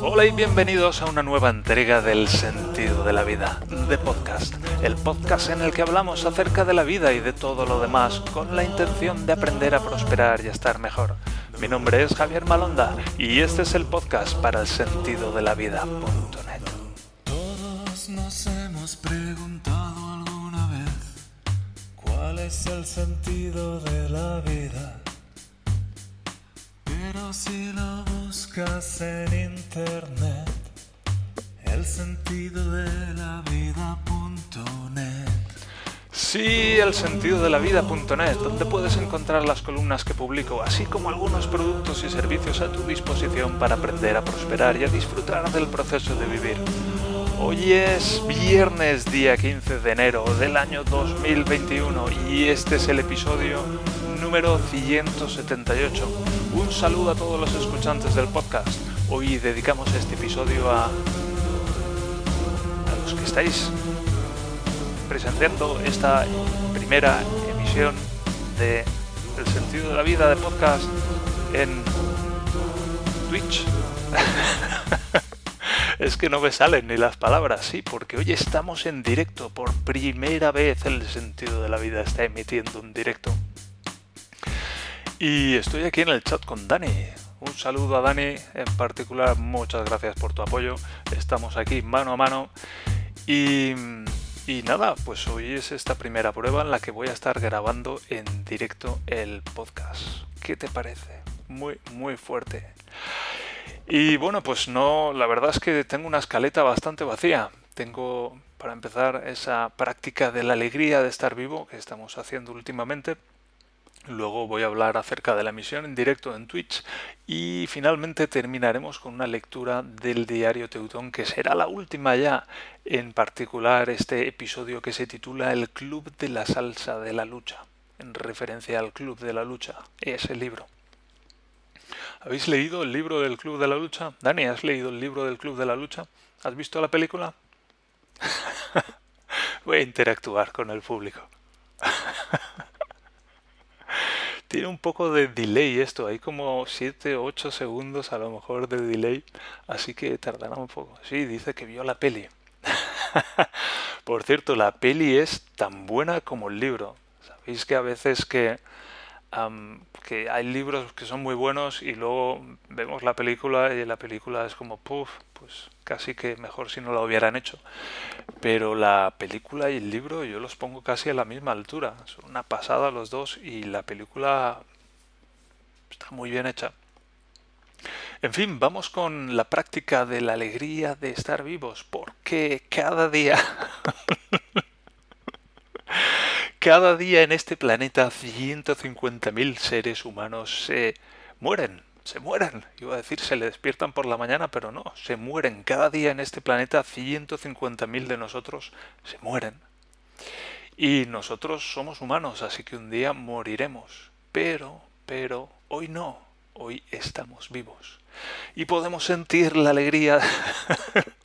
Hola y bienvenidos a una nueva entrega del Sentido de la Vida, de podcast, el podcast en el que hablamos acerca de la vida y de todo lo demás con la intención de aprender a prosperar y a estar mejor. Mi nombre es Javier Malonda y este es el podcast para el sentido de la. Todos nos hemos preguntado alguna vez cuál es el sentido de la vida. Pero si lo buscas en internet, el sentido de la. Sí, el sentido de la donde puedes encontrar las columnas que publico, así como algunos productos y servicios a tu disposición para aprender a prosperar y a disfrutar del proceso de vivir. Hoy es viernes día 15 de enero del año 2021 y este es el episodio número 178. Un saludo a todos los escuchantes del podcast. Hoy dedicamos este episodio a, a los que estáis presenciando esta primera emisión de El sentido de la vida de podcast en Twitch. es que no me salen ni las palabras, sí, porque hoy estamos en directo. Por primera vez el sentido de la vida está emitiendo un directo. Y estoy aquí en el chat con Dani. Un saludo a Dani en particular, muchas gracias por tu apoyo. Estamos aquí mano a mano. Y, nada, pues hoy es esta primera prueba en la que voy a estar grabando en directo el podcast. ¿Qué te parece? Muy, muy fuerte. Y bueno, pues no, la verdad es que tengo una escaleta bastante vacía. Tengo, para empezar, esa práctica de la alegría de estar vivo que estamos haciendo últimamente. Luego voy a hablar acerca de la emisión en directo en Twitch y finalmente terminaremos con una lectura del diario Teutón que será la última ya, en particular este episodio que se titula El Club de la Salsa de la Lucha, en referencia al Club de la Lucha, ese libro. ¿Habéis leído el libro del Club de la Lucha? Dani, ¿has leído el libro del Club de la Lucha? ¿Has visto la película? Voy a interactuar con el público. Tiene un poco de delay esto, hay como 7 o 8 segundos a lo mejor de delay, así que tardará un poco. Sí, dice que vio la peli. Por cierto, la peli es tan buena como el libro. Sabéis que a veces que, um, que hay libros que son muy buenos y luego vemos la película y la película es como, puff, pues casi que mejor si no la hubieran hecho. Pero la película y el libro yo los pongo casi a la misma altura. Son una pasada los dos y la película está muy bien hecha. En fin, vamos con la práctica de la alegría de estar vivos, porque cada día, cada día en este planeta 150.000 seres humanos se mueren se mueren. Iba a decir, se le despiertan por la mañana, pero no, se mueren. Cada día en este planeta 150.000 de nosotros se mueren. Y nosotros somos humanos, así que un día moriremos. Pero, pero, hoy no, hoy estamos vivos. Y podemos sentir la alegría.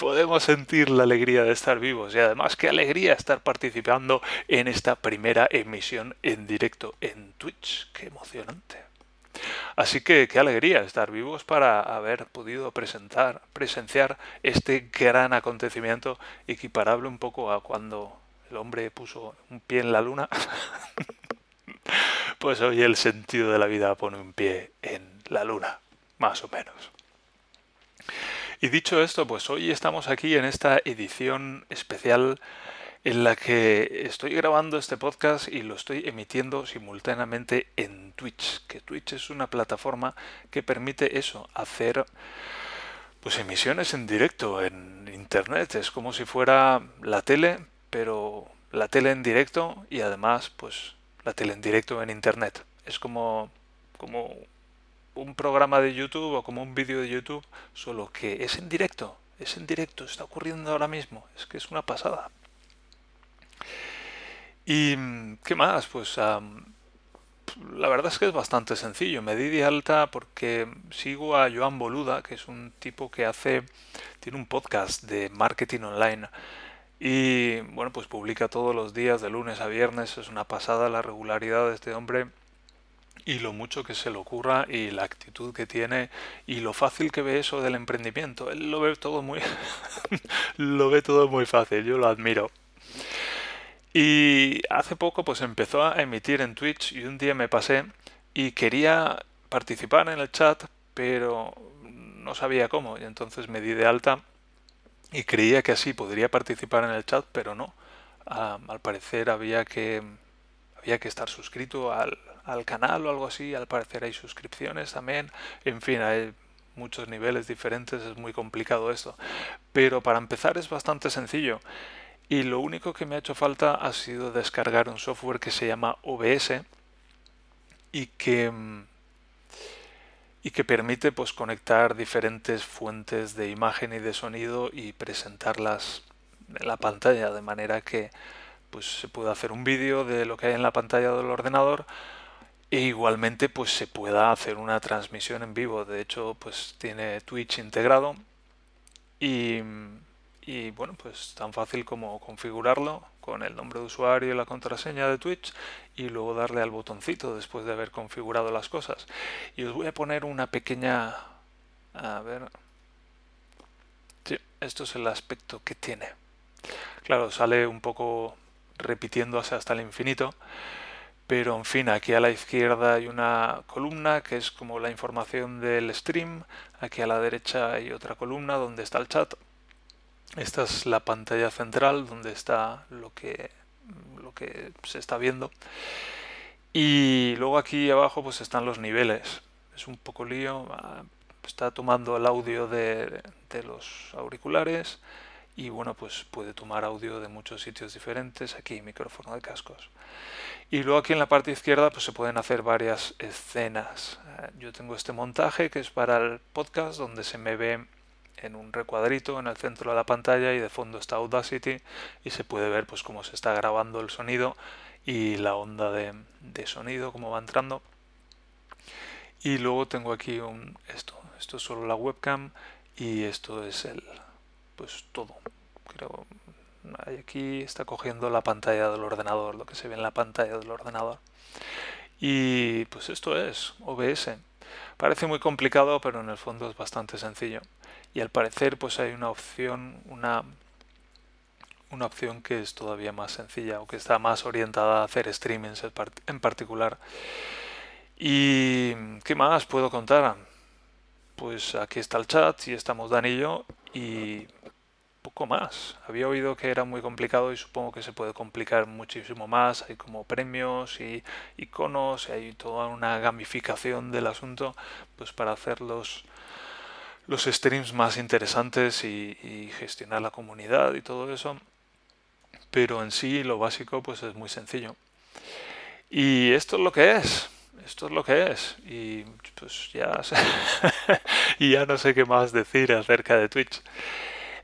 podemos sentir la alegría de estar vivos y además qué alegría estar participando en esta primera emisión en directo en Twitch. Qué emocionante. Así que qué alegría estar vivos para haber podido presentar, presenciar este gran acontecimiento equiparable un poco a cuando el hombre puso un pie en la luna. pues hoy el sentido de la vida pone un pie en la luna, más o menos. Y dicho esto, pues hoy estamos aquí en esta edición especial en la que estoy grabando este podcast y lo estoy emitiendo simultáneamente en Twitch, que Twitch es una plataforma que permite eso, hacer pues emisiones en directo en internet, es como si fuera la tele, pero la tele en directo y además pues la tele en directo en internet. Es como como un programa de YouTube o como un vídeo de YouTube, solo que es en directo, es en directo, está ocurriendo ahora mismo, es que es una pasada. ¿Y qué más? Pues la verdad es que es bastante sencillo. Me di de alta porque sigo a Joan Boluda, que es un tipo que hace, tiene un podcast de marketing online. Y bueno, pues publica todos los días, de lunes a viernes. Es una pasada la regularidad de este hombre. Y lo mucho que se le ocurra y la actitud que tiene y lo fácil que ve eso del emprendimiento. Él lo ve todo muy lo ve todo muy fácil, yo lo admiro. Y hace poco pues empezó a emitir en Twitch y un día me pasé y quería participar en el chat, pero no sabía cómo y entonces me di de alta y creía que así podría participar en el chat, pero no. al parecer había que había que estar suscrito al, al canal o algo así. Al parecer hay suscripciones también. En fin, hay muchos niveles diferentes. Es muy complicado esto. Pero para empezar es bastante sencillo. Y lo único que me ha hecho falta ha sido descargar un software que se llama OBS y que y que permite pues conectar diferentes fuentes de imagen y de sonido y presentarlas en la pantalla de manera que pues se puede hacer un vídeo de lo que hay en la pantalla del ordenador e igualmente pues se pueda hacer una transmisión en vivo. De hecho pues tiene Twitch integrado y, y bueno pues tan fácil como configurarlo con el nombre de usuario y la contraseña de Twitch y luego darle al botoncito después de haber configurado las cosas. Y os voy a poner una pequeña... A ver... Sí, esto es el aspecto que tiene. Claro, sale un poco repitiéndose hasta el infinito. Pero en fin, aquí a la izquierda hay una columna que es como la información del stream. Aquí a la derecha hay otra columna donde está el chat. Esta es la pantalla central donde está lo que, lo que se está viendo. Y luego aquí abajo pues están los niveles. Es un poco lío. Ah, está tomando el audio de, de los auriculares y bueno pues puede tomar audio de muchos sitios diferentes aquí micrófono de cascos. Y luego aquí en la parte izquierda pues se pueden hacer varias escenas. Eh, yo tengo este montaje que es para el podcast donde se me ve en un recuadrito en el centro de la pantalla y de fondo está Audacity y se puede ver pues cómo se está grabando el sonido y la onda de, de sonido cómo va entrando. Y luego tengo aquí un esto esto es solo la webcam y esto es el pues todo. Creo aquí está cogiendo la pantalla del ordenador, lo que se ve en la pantalla del ordenador. Y pues esto es OBS. Parece muy complicado, pero en el fondo es bastante sencillo. Y al parecer pues hay una opción, una una opción que es todavía más sencilla o que está más orientada a hacer streamings en particular. ¿Y qué más puedo contar? Pues aquí está el chat y estamos Dan y yo y poco más. Había oído que era muy complicado y supongo que se puede complicar muchísimo más. Hay como premios y iconos y hay toda una gamificación del asunto pues para hacer los, los streams más interesantes y, gestionar la comunidad y todo eso. Pero en sí lo básico pues es muy sencillo. Y esto es lo que es. Esto es lo que es. Y pues ya, y ya no sé qué más decir acerca de Twitch.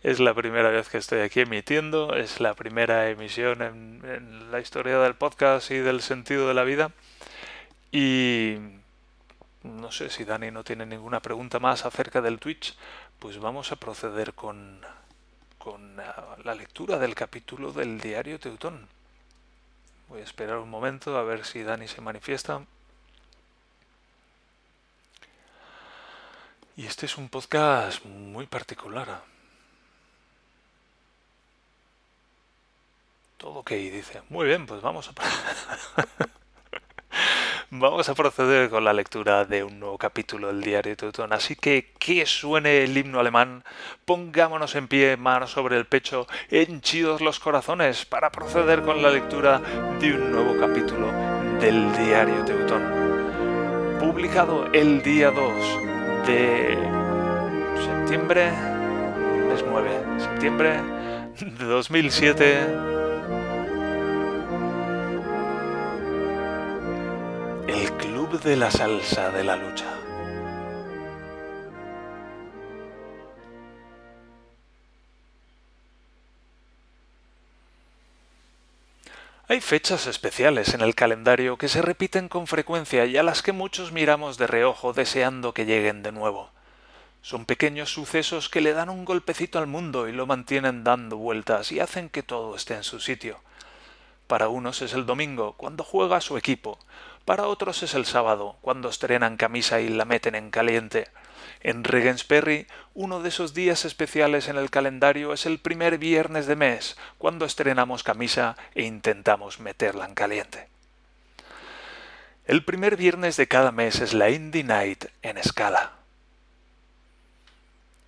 Es la primera vez que estoy aquí emitiendo, es la primera emisión en, la historia del podcast y del sentido de la vida. Y no sé si Dani no tiene ninguna pregunta más acerca del Twitch, pues vamos a proceder con, con ah, la lectura del capítulo del diario Teutón. Voy a esperar un momento a ver si Dani se manifiesta. Y este es un podcast muy particular. Todo ok, dice. Muy bien, pues vamos a... vamos a proceder con la lectura de un nuevo capítulo del diario Teutón. Así que que suene el himno alemán, pongámonos en pie, manos sobre el pecho, henchidos los corazones para proceder con la lectura de un nuevo capítulo del diario Teutón. Publicado el día 2 de septiembre, es 9, septiembre de 2007 de la salsa de la lucha. Hay fechas especiales en el calendario que se repiten con frecuencia y a las que muchos miramos de reojo deseando que lleguen de nuevo. Son pequeños sucesos que le dan un golpecito al mundo y lo mantienen dando vueltas y hacen que todo esté en su sitio. Para unos es el domingo, cuando juega su equipo, Para otros es el sábado, cuando estrenan camisa y la meten en caliente. En Regensperry, uno de esos días especiales en el calendario es el primer viernes de mes, cuando estrenamos camisa e intentamos meterla en caliente. El primer viernes de cada mes es la Indie Night en escala.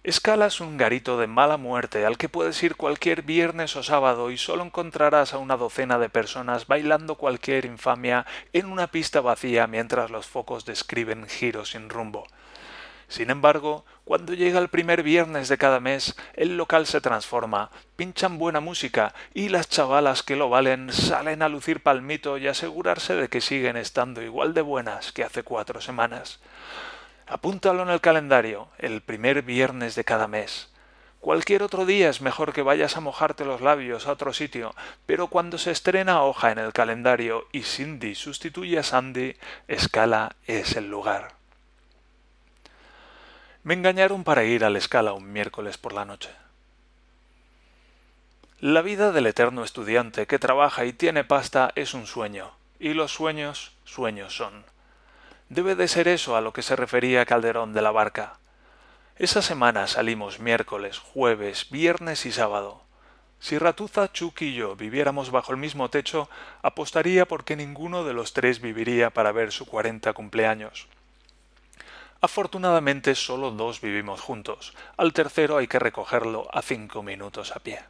Escala es un garito de mala muerte al que puedes ir cualquier viernes o sábado y solo encontrarás a una docena de personas bailando cualquier infamia en una pista vacía mientras los focos describen giros sin rumbo. Sin embargo, cuando llega el primer viernes de cada mes, el local se transforma, pinchan buena música y las chavalas que lo valen salen a lucir palmito y asegurarse de que siguen estando igual de buenas que hace cuatro semanas. Apúntalo en el calendario, el primer viernes de cada mes. Cualquier otro día es mejor que vayas a mojarte los labios a otro sitio, pero cuando se estrena hoja en el calendario y Cindy sustituye a Sandy, Escala es el lugar. Me engañaron para ir a la escala un miércoles por la noche. La vida del eterno estudiante que trabaja y tiene pasta es un sueño, y los sueños, sueños son. Debe de ser eso a lo que se refería Calderón de la Barca. Esa semana salimos miércoles, jueves, viernes y sábado. Si Ratuza, Chucky y yo viviéramos bajo el mismo techo, apostaría porque ninguno de los tres viviría para ver su cuarenta cumpleaños. Afortunadamente solo dos vivimos juntos. Al tercero hay que recogerlo a cinco minutos a pie.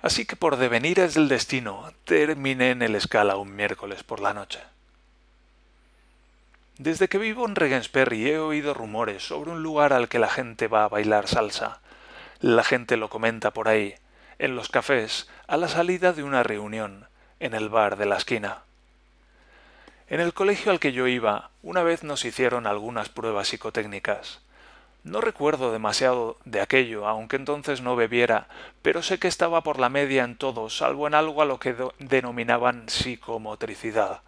Así que por devenires del destino terminé en el escala un miércoles por la noche. Desde que vivo en Regensperry he oído rumores sobre un lugar al que la gente va a bailar salsa. La gente lo comenta por ahí, en los cafés, a la salida de una reunión, en el bar de la esquina. En el colegio al que yo iba, una vez nos hicieron algunas pruebas psicotécnicas. No recuerdo demasiado de aquello, aunque entonces no bebiera, pero sé que estaba por la media en todo, salvo en algo a lo que denominaban psicomotricidad.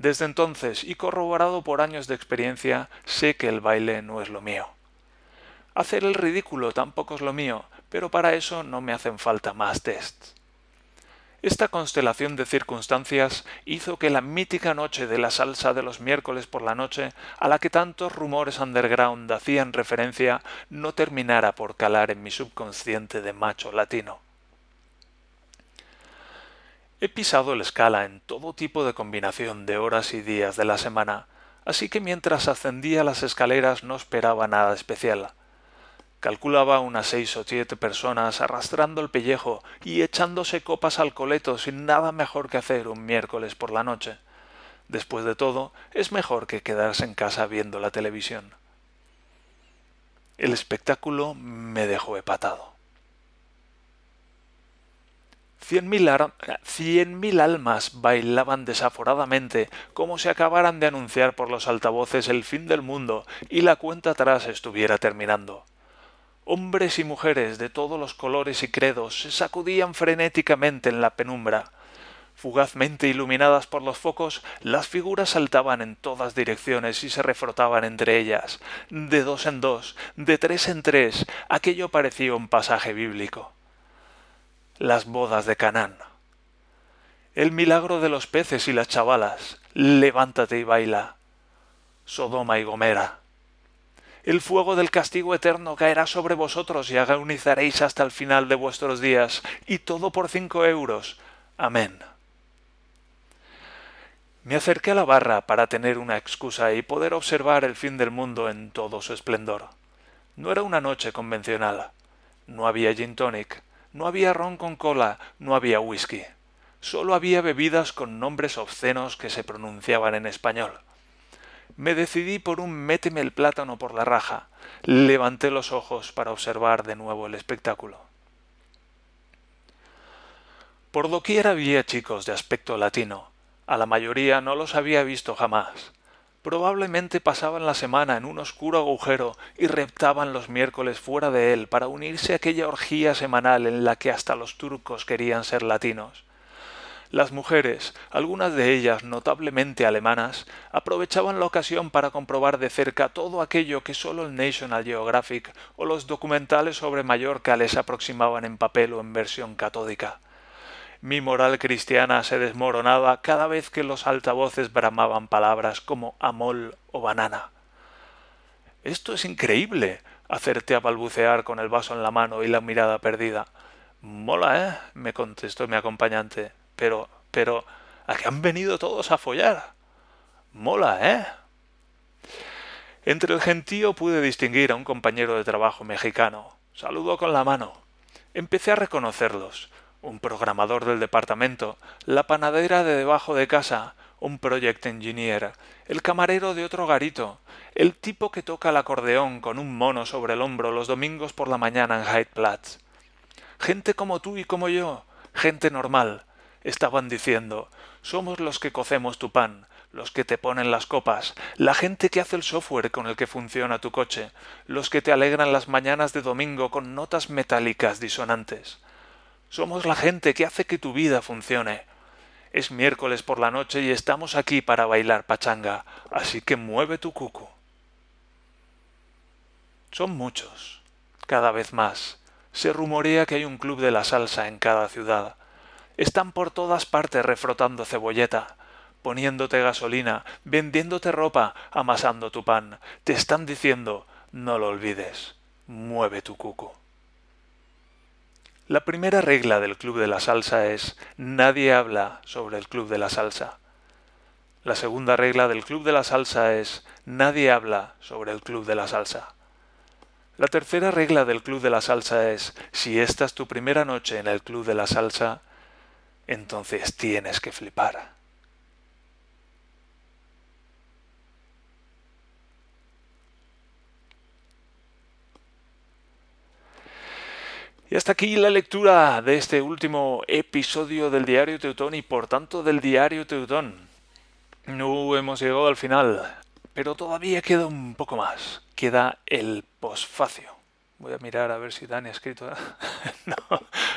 Desde entonces, y corroborado por años de experiencia, sé que el baile no es lo mío. Hacer el ridículo tampoco es lo mío, pero para eso no me hacen falta más tests. Esta constelación de circunstancias hizo que la mítica noche de la salsa de los miércoles por la noche, a la que tantos rumores underground hacían referencia, no terminara por calar en mi subconsciente de macho latino. He pisado la escala en todo tipo de combinación de horas y días de la semana, así que mientras ascendía las escaleras no esperaba nada especial. Calculaba unas seis o siete personas arrastrando el pellejo y echándose copas al coleto sin nada mejor que hacer un miércoles por la noche. Después de todo, es mejor que quedarse en casa viendo la televisión. El espectáculo me dejó hepatado. Cien mil, almas bailaban desaforadamente como si acabaran de anunciar por los altavoces el fin del mundo y la cuenta atrás estuviera terminando. Hombres y mujeres de todos los colores y credos se sacudían frenéticamente en la penumbra. Fugazmente iluminadas por los focos, las figuras saltaban en todas direcciones y se refrotaban entre ellas. De dos en dos, de tres en tres, aquello parecía un pasaje bíblico. Las bodas de Canaán. El milagro de los peces y las chavalas. Levántate y baila. Sodoma y Gomera el fuego del castigo eterno caerá sobre vosotros y agonizaréis hasta el final de vuestros días, y todo por cinco euros. Amén. Me acerqué a la barra para tener una excusa y poder observar el fin del mundo en todo su esplendor. No era una noche convencional. No había gin tonic, no había ron con cola, no había whisky. Solo había bebidas con nombres obscenos que se pronunciaban en español me decidí por un méteme el plátano por la raja. Levanté los ojos para observar de nuevo el espectáculo. Por doquier había chicos de aspecto latino. A la mayoría no los había visto jamás. Probablemente pasaban la semana en un oscuro agujero y reptaban los miércoles fuera de él para unirse a aquella orgía semanal en la que hasta los turcos querían ser latinos. Las mujeres, algunas de ellas notablemente alemanas, aprovechaban la ocasión para comprobar de cerca todo aquello que solo el National Geographic o los documentales sobre Mallorca les aproximaban en papel o en versión catódica. Mi moral cristiana se desmoronaba cada vez que los altavoces bramaban palabras como amol o banana. Esto es increíble, hacerte a balbucear con el vaso en la mano y la mirada perdida. Mola, ¿eh? me contestó mi acompañante. Pero, pero, ¿a qué han venido todos a follar? Mola, ¿eh? Entre el gentío pude distinguir a un compañero de trabajo mexicano. Saludó con la mano. Empecé a reconocerlos. Un programador del departamento, la panadera de debajo de casa, un project engineer, el camarero de otro garito, el tipo que toca el acordeón con un mono sobre el hombro los domingos por la mañana en Hyde Platz. Gente como tú y como yo, gente normal, estaban diciendo, somos los que cocemos tu pan, los que te ponen las copas, la gente que hace el software con el que funciona tu coche, los que te alegran las mañanas de domingo con notas metálicas disonantes. Somos la gente que hace que tu vida funcione. Es miércoles por la noche y estamos aquí para bailar pachanga, así que mueve tu cucu. Son muchos, cada vez más. Se rumorea que hay un club de la salsa en cada ciudad. Están por todas partes refrotando cebolleta, poniéndote gasolina, vendiéndote ropa, amasando tu pan. Te están diciendo, no lo olvides, mueve tu cuco. La primera regla del Club de la Salsa es nadie habla sobre el Club de la Salsa. La segunda regla del Club de la Salsa es nadie habla sobre el Club de la Salsa. La tercera regla del Club de la Salsa es si esta es tu primera noche en el Club de la Salsa, entonces tienes que flipar. Y hasta aquí la lectura de este último episodio del Diario Teutón y por tanto del Diario Teutón. No hemos llegado al final, pero todavía queda un poco más. Queda el posfacio. Voy a mirar a ver si Dani ha escrito. no,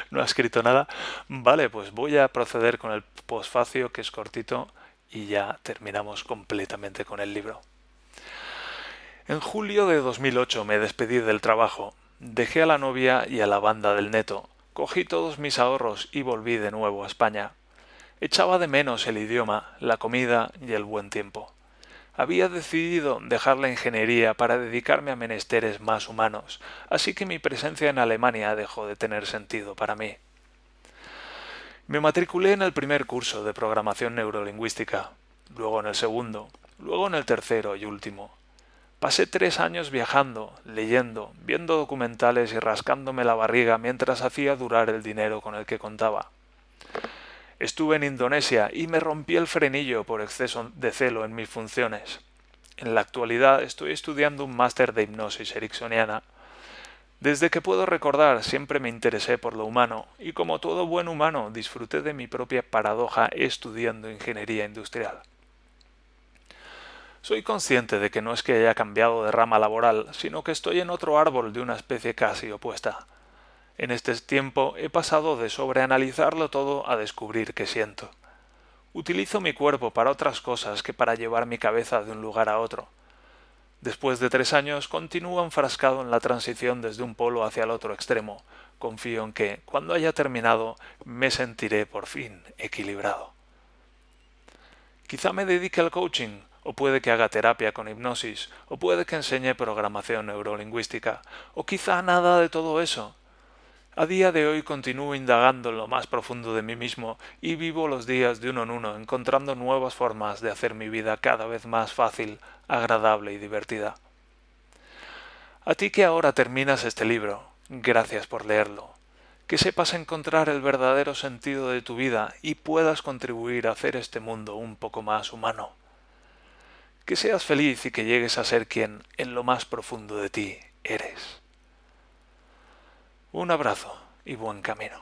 no ha escrito nada. Vale, pues voy a proceder con el posfacio, que es cortito, y ya terminamos completamente con el libro. En julio de 2008 me despedí del trabajo Dejé a la novia y a la banda del neto, cogí todos mis ahorros y volví de nuevo a España. Echaba de menos el idioma, la comida y el buen tiempo. Había decidido dejar la ingeniería para dedicarme a menesteres más humanos, así que mi presencia en Alemania dejó de tener sentido para mí. Me matriculé en el primer curso de programación neurolingüística, luego en el segundo, luego en el tercero y último. Pasé tres años viajando, leyendo, viendo documentales y rascándome la barriga mientras hacía durar el dinero con el que contaba. Estuve en Indonesia y me rompí el frenillo por exceso de celo en mis funciones. En la actualidad estoy estudiando un máster de hipnosis ericksoniana. Desde que puedo recordar siempre me interesé por lo humano y como todo buen humano disfruté de mi propia paradoja estudiando ingeniería industrial. Soy consciente de que no es que haya cambiado de rama laboral, sino que estoy en otro árbol de una especie casi opuesta. En este tiempo he pasado de sobreanalizarlo todo a descubrir qué siento. Utilizo mi cuerpo para otras cosas que para llevar mi cabeza de un lugar a otro. Después de tres años continúo enfrascado en la transición desde un polo hacia el otro extremo. Confío en que, cuando haya terminado, me sentiré por fin equilibrado. Quizá me dedique al coaching, o puede que haga terapia con hipnosis, o puede que enseñe programación neurolingüística, o quizá nada de todo eso. A día de hoy continúo indagando en lo más profundo de mí mismo y vivo los días de uno en uno encontrando nuevas formas de hacer mi vida cada vez más fácil, agradable y divertida. A ti que ahora terminas este libro, gracias por leerlo. Que sepas encontrar el verdadero sentido de tu vida y puedas contribuir a hacer este mundo un poco más humano que seas feliz y que llegues a ser quien en lo más profundo de ti eres. Un abrazo y buen camino.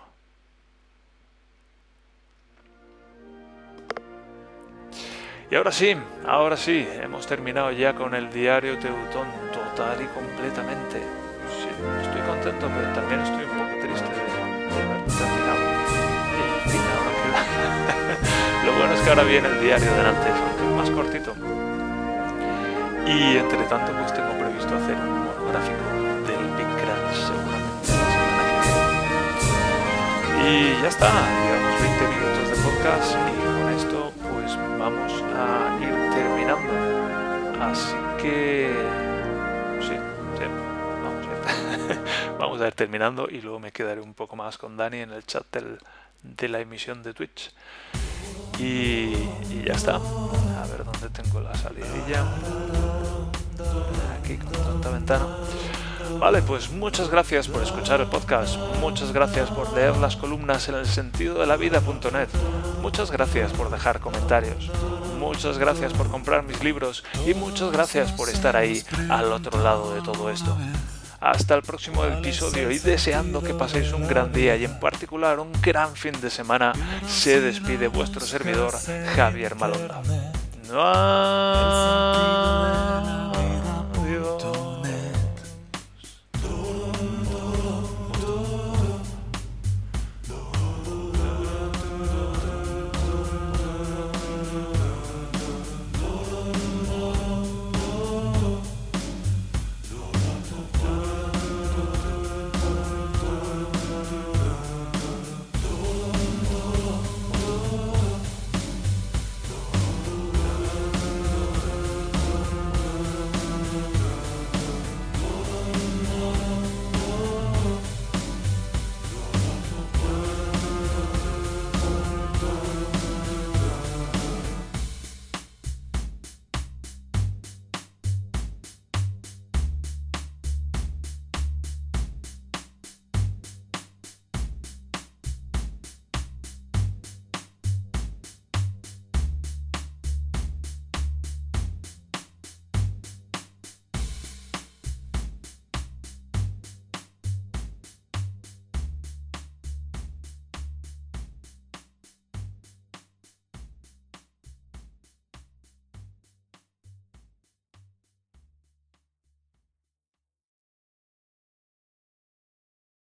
Y ahora sí, ahora sí, hemos terminado ya con el diario Teutón total y completamente. Estoy contento, pero también estoy un poco triste de, haber terminado. Lo bueno es que ahora viene el diario de antes, aunque más cortito. Y entre tanto, pues tengo previsto hacer un monográfico del Big Crunch seguramente. Y ya está, llevamos 20 20 minutos de podcast y con esto pues vamos a ir terminando. Así que sí, sí, vamos a ir, vamos a ir terminando y luego me quedaré un poco más con Dani en el chat del, de la emisión de Twitch. Y, ya está. A ver dónde tengo la salidilla. Aquí con tanta ventana. Vale, pues muchas gracias por escuchar el podcast, muchas gracias por leer las columnas en el sentido de la vida.net, muchas gracias por dejar comentarios, muchas gracias por comprar mis libros y muchas gracias por estar ahí al otro lado de todo esto. Hasta el próximo episodio y deseando que paséis un gran día y en particular un gran fin de semana, se despide vuestro servidor Javier Malonda. ¡No!